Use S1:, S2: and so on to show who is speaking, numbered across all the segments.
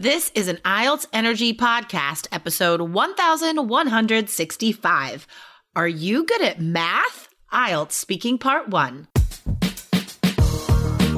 S1: This is an IELTS Energy Podcast, episode 1165. Are you good at math? IELTS Speaking Part 1.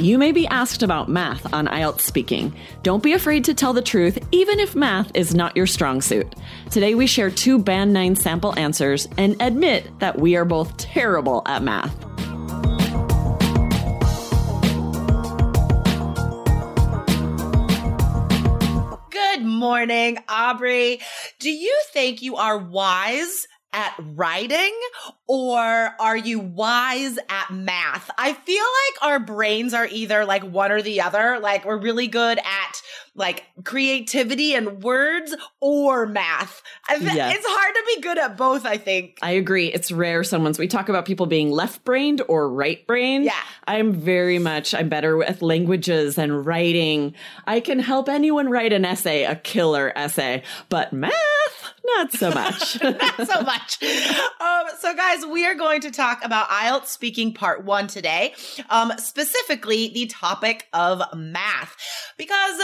S2: You may be asked about math on IELTS Speaking. Don't be afraid to tell the truth, even if math is not your strong suit. Today we share two Band 9 sample answers and admit that we are both terrible at math.
S1: Good morning, Aubrey. Do you think you are wise at writing or are you wise at math? I feel like our brains are either like one or the other. Like we're really good at like creativity and words or math. Yes. It's hard to be good at both, I think.
S2: I agree. It's rare someone's we talk about people being left brained or right brained.
S1: Yeah.
S2: I'm very much I'm better with languages and writing. I can help anyone write an essay, a killer essay, but math not so much.
S1: Not so much. Um, so, guys, we are going to talk about IELTS speaking part one today, um, specifically the topic of math, because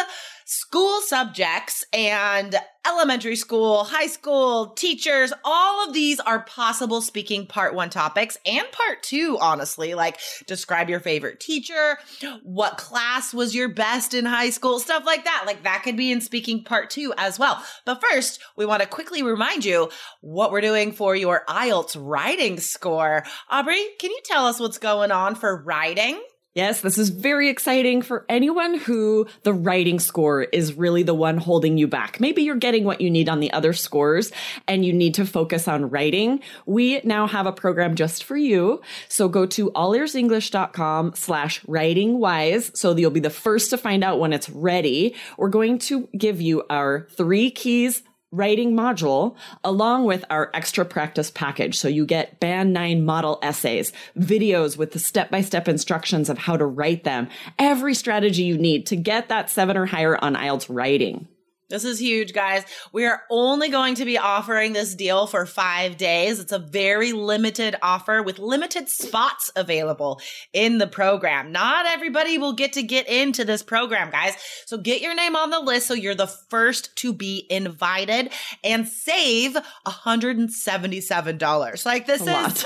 S1: school subjects and elementary school, high school, teachers, all of these are possible speaking part one topics and part two, honestly. Like, describe your favorite teacher, what class was your best in high school, stuff like that. Like, that could be in speaking part two as well. But first, we want to quickly remind you what we're doing for your IELTS writing score. Aubrey, can you tell us what's going on for writing?
S2: Yes, this is very exciting for anyone who the writing score is really the one holding you back. Maybe you're getting what you need on the other scores and you need to focus on writing. We now have a program just for you. So go to allearsenglish.com slash writing wise. So you'll be the first to find out when it's ready. We're going to give you our three keys writing module along with our extra practice package. So you get band nine model essays, videos with the step by step instructions of how to write them, every strategy you need to get that seven or higher on IELTS writing.
S1: This is huge, guys. We are only going to be offering this deal for five days. It's a very limited offer with limited spots available in the program. Not everybody will get to get into this program, guys. So get your name on the list so you're the first to be invited and save $177. Like this is.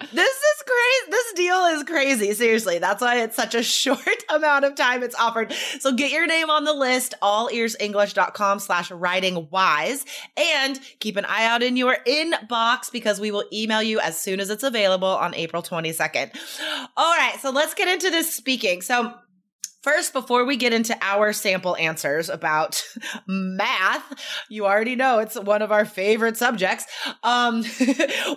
S1: This is crazy. This deal is crazy. Seriously. That's why it's such a short amount of time it's offered. So get your name on the list, allearsenglish.com slash writing wise and keep an eye out in your inbox because we will email you as soon as it's available on April 22nd. All right. So let's get into this speaking. So First, before we get into our sample answers about math, you already know it's one of our favorite subjects. Um,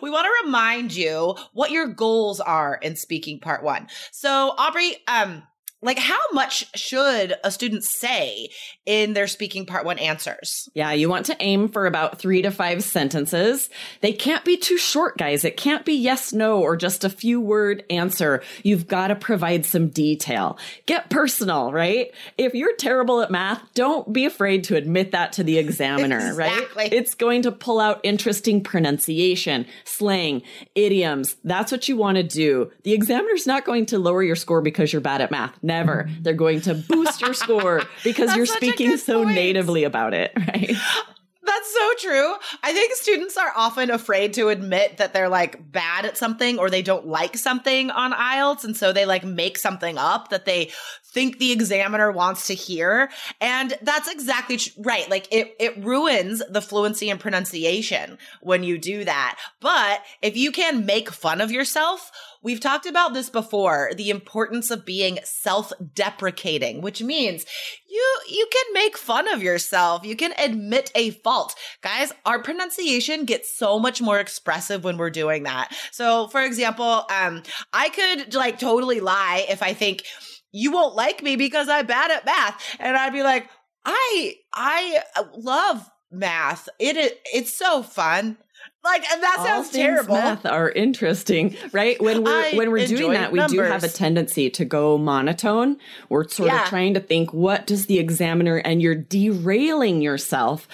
S1: we want to remind you what your goals are in speaking part one. So, Aubrey, um, like how much should a student say in their speaking part one answers?
S2: Yeah you want to aim for about three to five sentences. They can't be too short guys. It can't be yes no or just a few word answer. You've got to provide some detail. Get personal right? If you're terrible at math don't be afraid to admit that to the examiner
S1: exactly.
S2: right it's going to pull out interesting pronunciation slang idioms. That's what you want to do. The examiner's not going to lower your score because you're bad at math never. They're going to boost your score because you're speaking so point. natively about it, right?
S1: That's so true. I think students are often afraid to admit that they're like bad at something or they don't like something on IELTS. And so they like make something up that they think the examiner wants to hear. And that's exactly right. Like it, it ruins the fluency and pronunciation when you do that. But if you can make fun of yourself, We've talked about this before, the importance of being self-deprecating, which means you you can make fun of yourself. You can admit a fault. Guys, our pronunciation gets so much more expressive when we're doing that. So, for example, um I could like totally lie if I think you won't like me because I'm bad at math. And I'd be like, I I love math. It it's so fun. Like and that
S2: All
S1: sounds terrible.
S2: Math are interesting, right? When we're
S1: I
S2: when we're doing that, we do have a tendency to go monotone. We're sort
S1: Yeah.
S2: of trying to think, what does the examiner? And you're derailing yourself.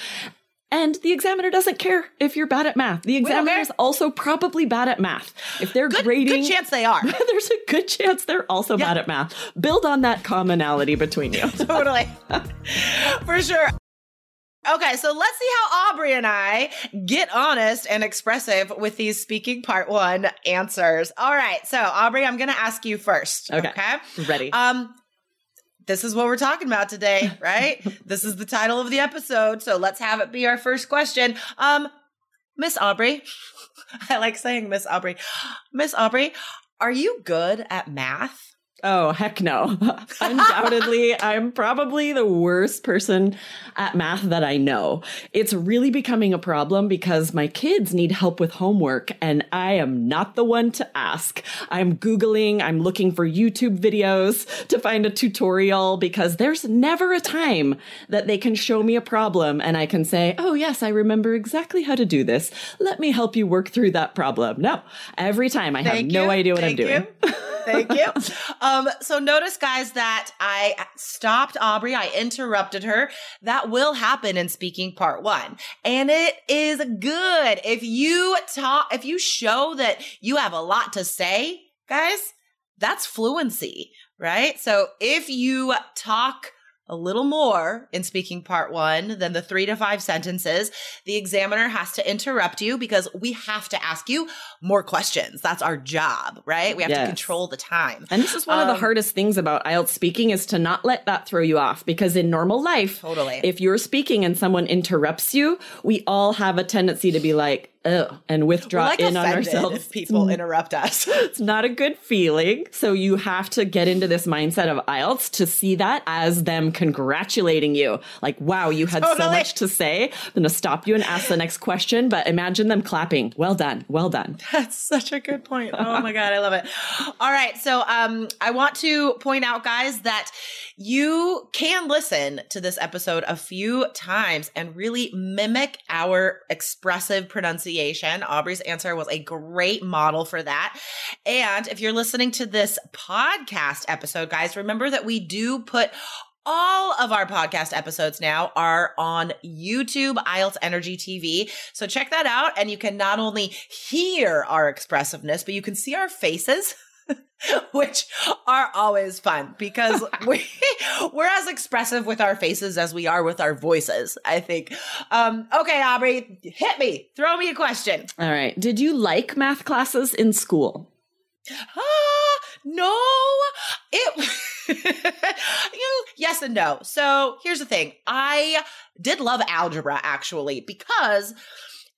S2: And the examiner doesn't care if you're bad at math. The examiner is also probably bad at math. If they're
S1: Good,
S2: grading,
S1: good chance they are.
S2: there's a good chance they're also
S1: Yeah.
S2: bad at math. Build on that commonality between you.
S1: totally. For sure. Okay, so let's see how Aubrey and I get honest and expressive with these speaking part one answers. All right, so Aubrey, I'm going to ask you first.
S2: Okay.
S1: Okay.
S2: Ready?
S1: Um, this is what we're talking about today, right? this is the title of the episode, so let's have it be our first question. Um, Miss Aubrey, I like saying Miss Aubrey. Miss Aubrey, are you good at math?
S2: Oh, heck no. Undoubtedly, I'm probably the worst person at math that I know. It's really becoming a problem because my kids need help with homework and I am not the one to ask. I'm Googling, I'm looking for YouTube videos to find a tutorial because there's never a time that they can show me a problem and I can say, oh, yes, I remember exactly how to do this. Let me help you work through that problem. No, every time I have
S1: Thank
S2: no
S1: you.
S2: idea what
S1: Thank
S2: I'm doing.
S1: Thank you. Um, so notice, guys, that I stopped Aubrey. I interrupted her. That will happen in speaking part one. And it is good. If you talk, if you show that you have a lot to say, guys, that's fluency, right? So if you talk a little more in speaking part one than the three to five sentences, the examiner has to interrupt you because we have to ask you more questions. That's our job, right? We have to control the time.
S2: And this is one of the
S1: Um,
S2: hardest things about IELTS speaking is to not let that throw you off because in normal life,
S1: Totally.
S2: if you're speaking and someone interrupts you, we all have a tendency to be like, oh, and withdraw
S1: like
S2: in on ourselves.
S1: if people interrupt us.
S2: It's not a good feeling. So you have to get into this mindset of IELTS to see that as them congratulating you. Like, wow, you had so much to say. I'm going to stop you and ask the next question, but imagine them clapping. Well done. Well done.
S1: That's such a good point. Oh my god, I love it. All right, so um I want to point out guys that you can listen to this episode a few times and really mimic our expressive pronunciation. Aubrey's answer was a great model for that. And if you're listening to this podcast episode, guys, remember that we do put all of our podcast episodes now are on YouTube, IELTS Energy TV. So check that out. And you can not only hear our expressiveness, but you can see our faces. Which are always fun because we we're as expressive with our faces as we are with our voices. I think. Um, okay, Aubrey, hit me. Throw me a question.
S2: All right. Did you like math classes in school?
S1: Ah, no, it. you, yes and no. So here's the thing. I did love algebra actually because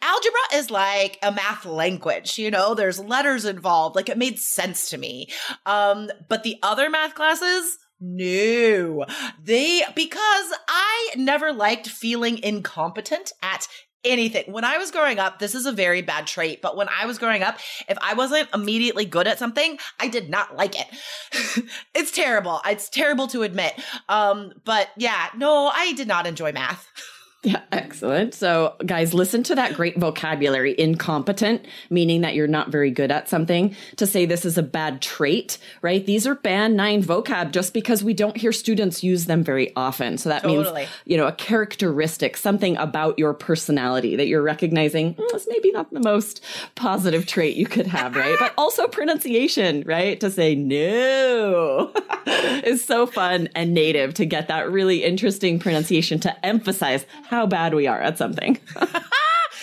S1: algebra is like a math language. You know, there's letters involved. Like it made sense to me. Um, but the other math classes. No, they, because I never liked feeling incompetent at anything. When I was growing up, this is a very bad trait, but when I was growing up, if I wasn't immediately good at something, I did not like it. it's terrible. It's terrible to admit. Um, but yeah, no, I did not enjoy math.
S2: Yeah, excellent. So, guys, listen to that great vocabulary incompetent, meaning that you're not very good at something, to say this is a bad trait, right? These are band nine vocab just because we don't hear students use them very often. So, that
S1: Totally.
S2: means, you know, a characteristic, something about your personality that you're recognizing "Hmm, is maybe not the most positive trait you could have, right? But also pronunciation, right? To say no is so fun and native to get that really interesting pronunciation to emphasize how bad we are at something.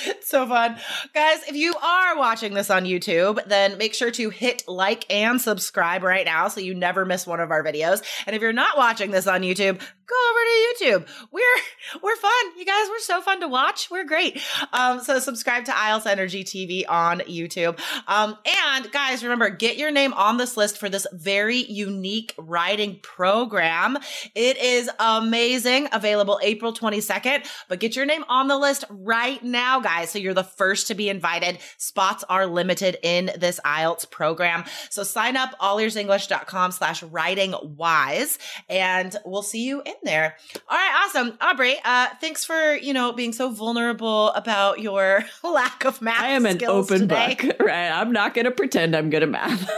S1: so fun. Guys, if you are watching this on YouTube, then make sure to hit like and subscribe right now so you never miss one of our videos. And if you're not watching this on YouTube, go over to YouTube. We're we're fun. You guys, we're so fun to watch. We're great. Um, so subscribe to IELTS Energy TV on YouTube. Um, and guys, remember, get your name on this list for this very unique writing program. It is amazing. Available April 22nd, but get your name on the list right now, guys. So you're the first to be invited. Spots are limited in this IELTS program. So sign up allearsenglish.com slash writing wise and we'll see you in there. All right, awesome. Aubrey, uh, thanks for, you know, being so vulnerable about your lack of math.
S2: I am an open
S1: today.
S2: book, right? I'm not going to pretend I'm good at math.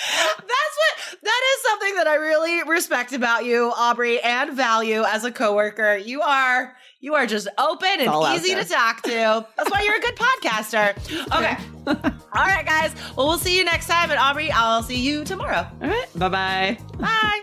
S1: That's what that is something that I really respect about you, Aubrey, and value as a coworker. You are you are just open and easy to talk to. That's why you're a good podcaster. Okay. All right, guys. Well, we'll see you next time. And Aubrey, I'll see you tomorrow.
S2: All right. Bye-bye.
S1: Bye.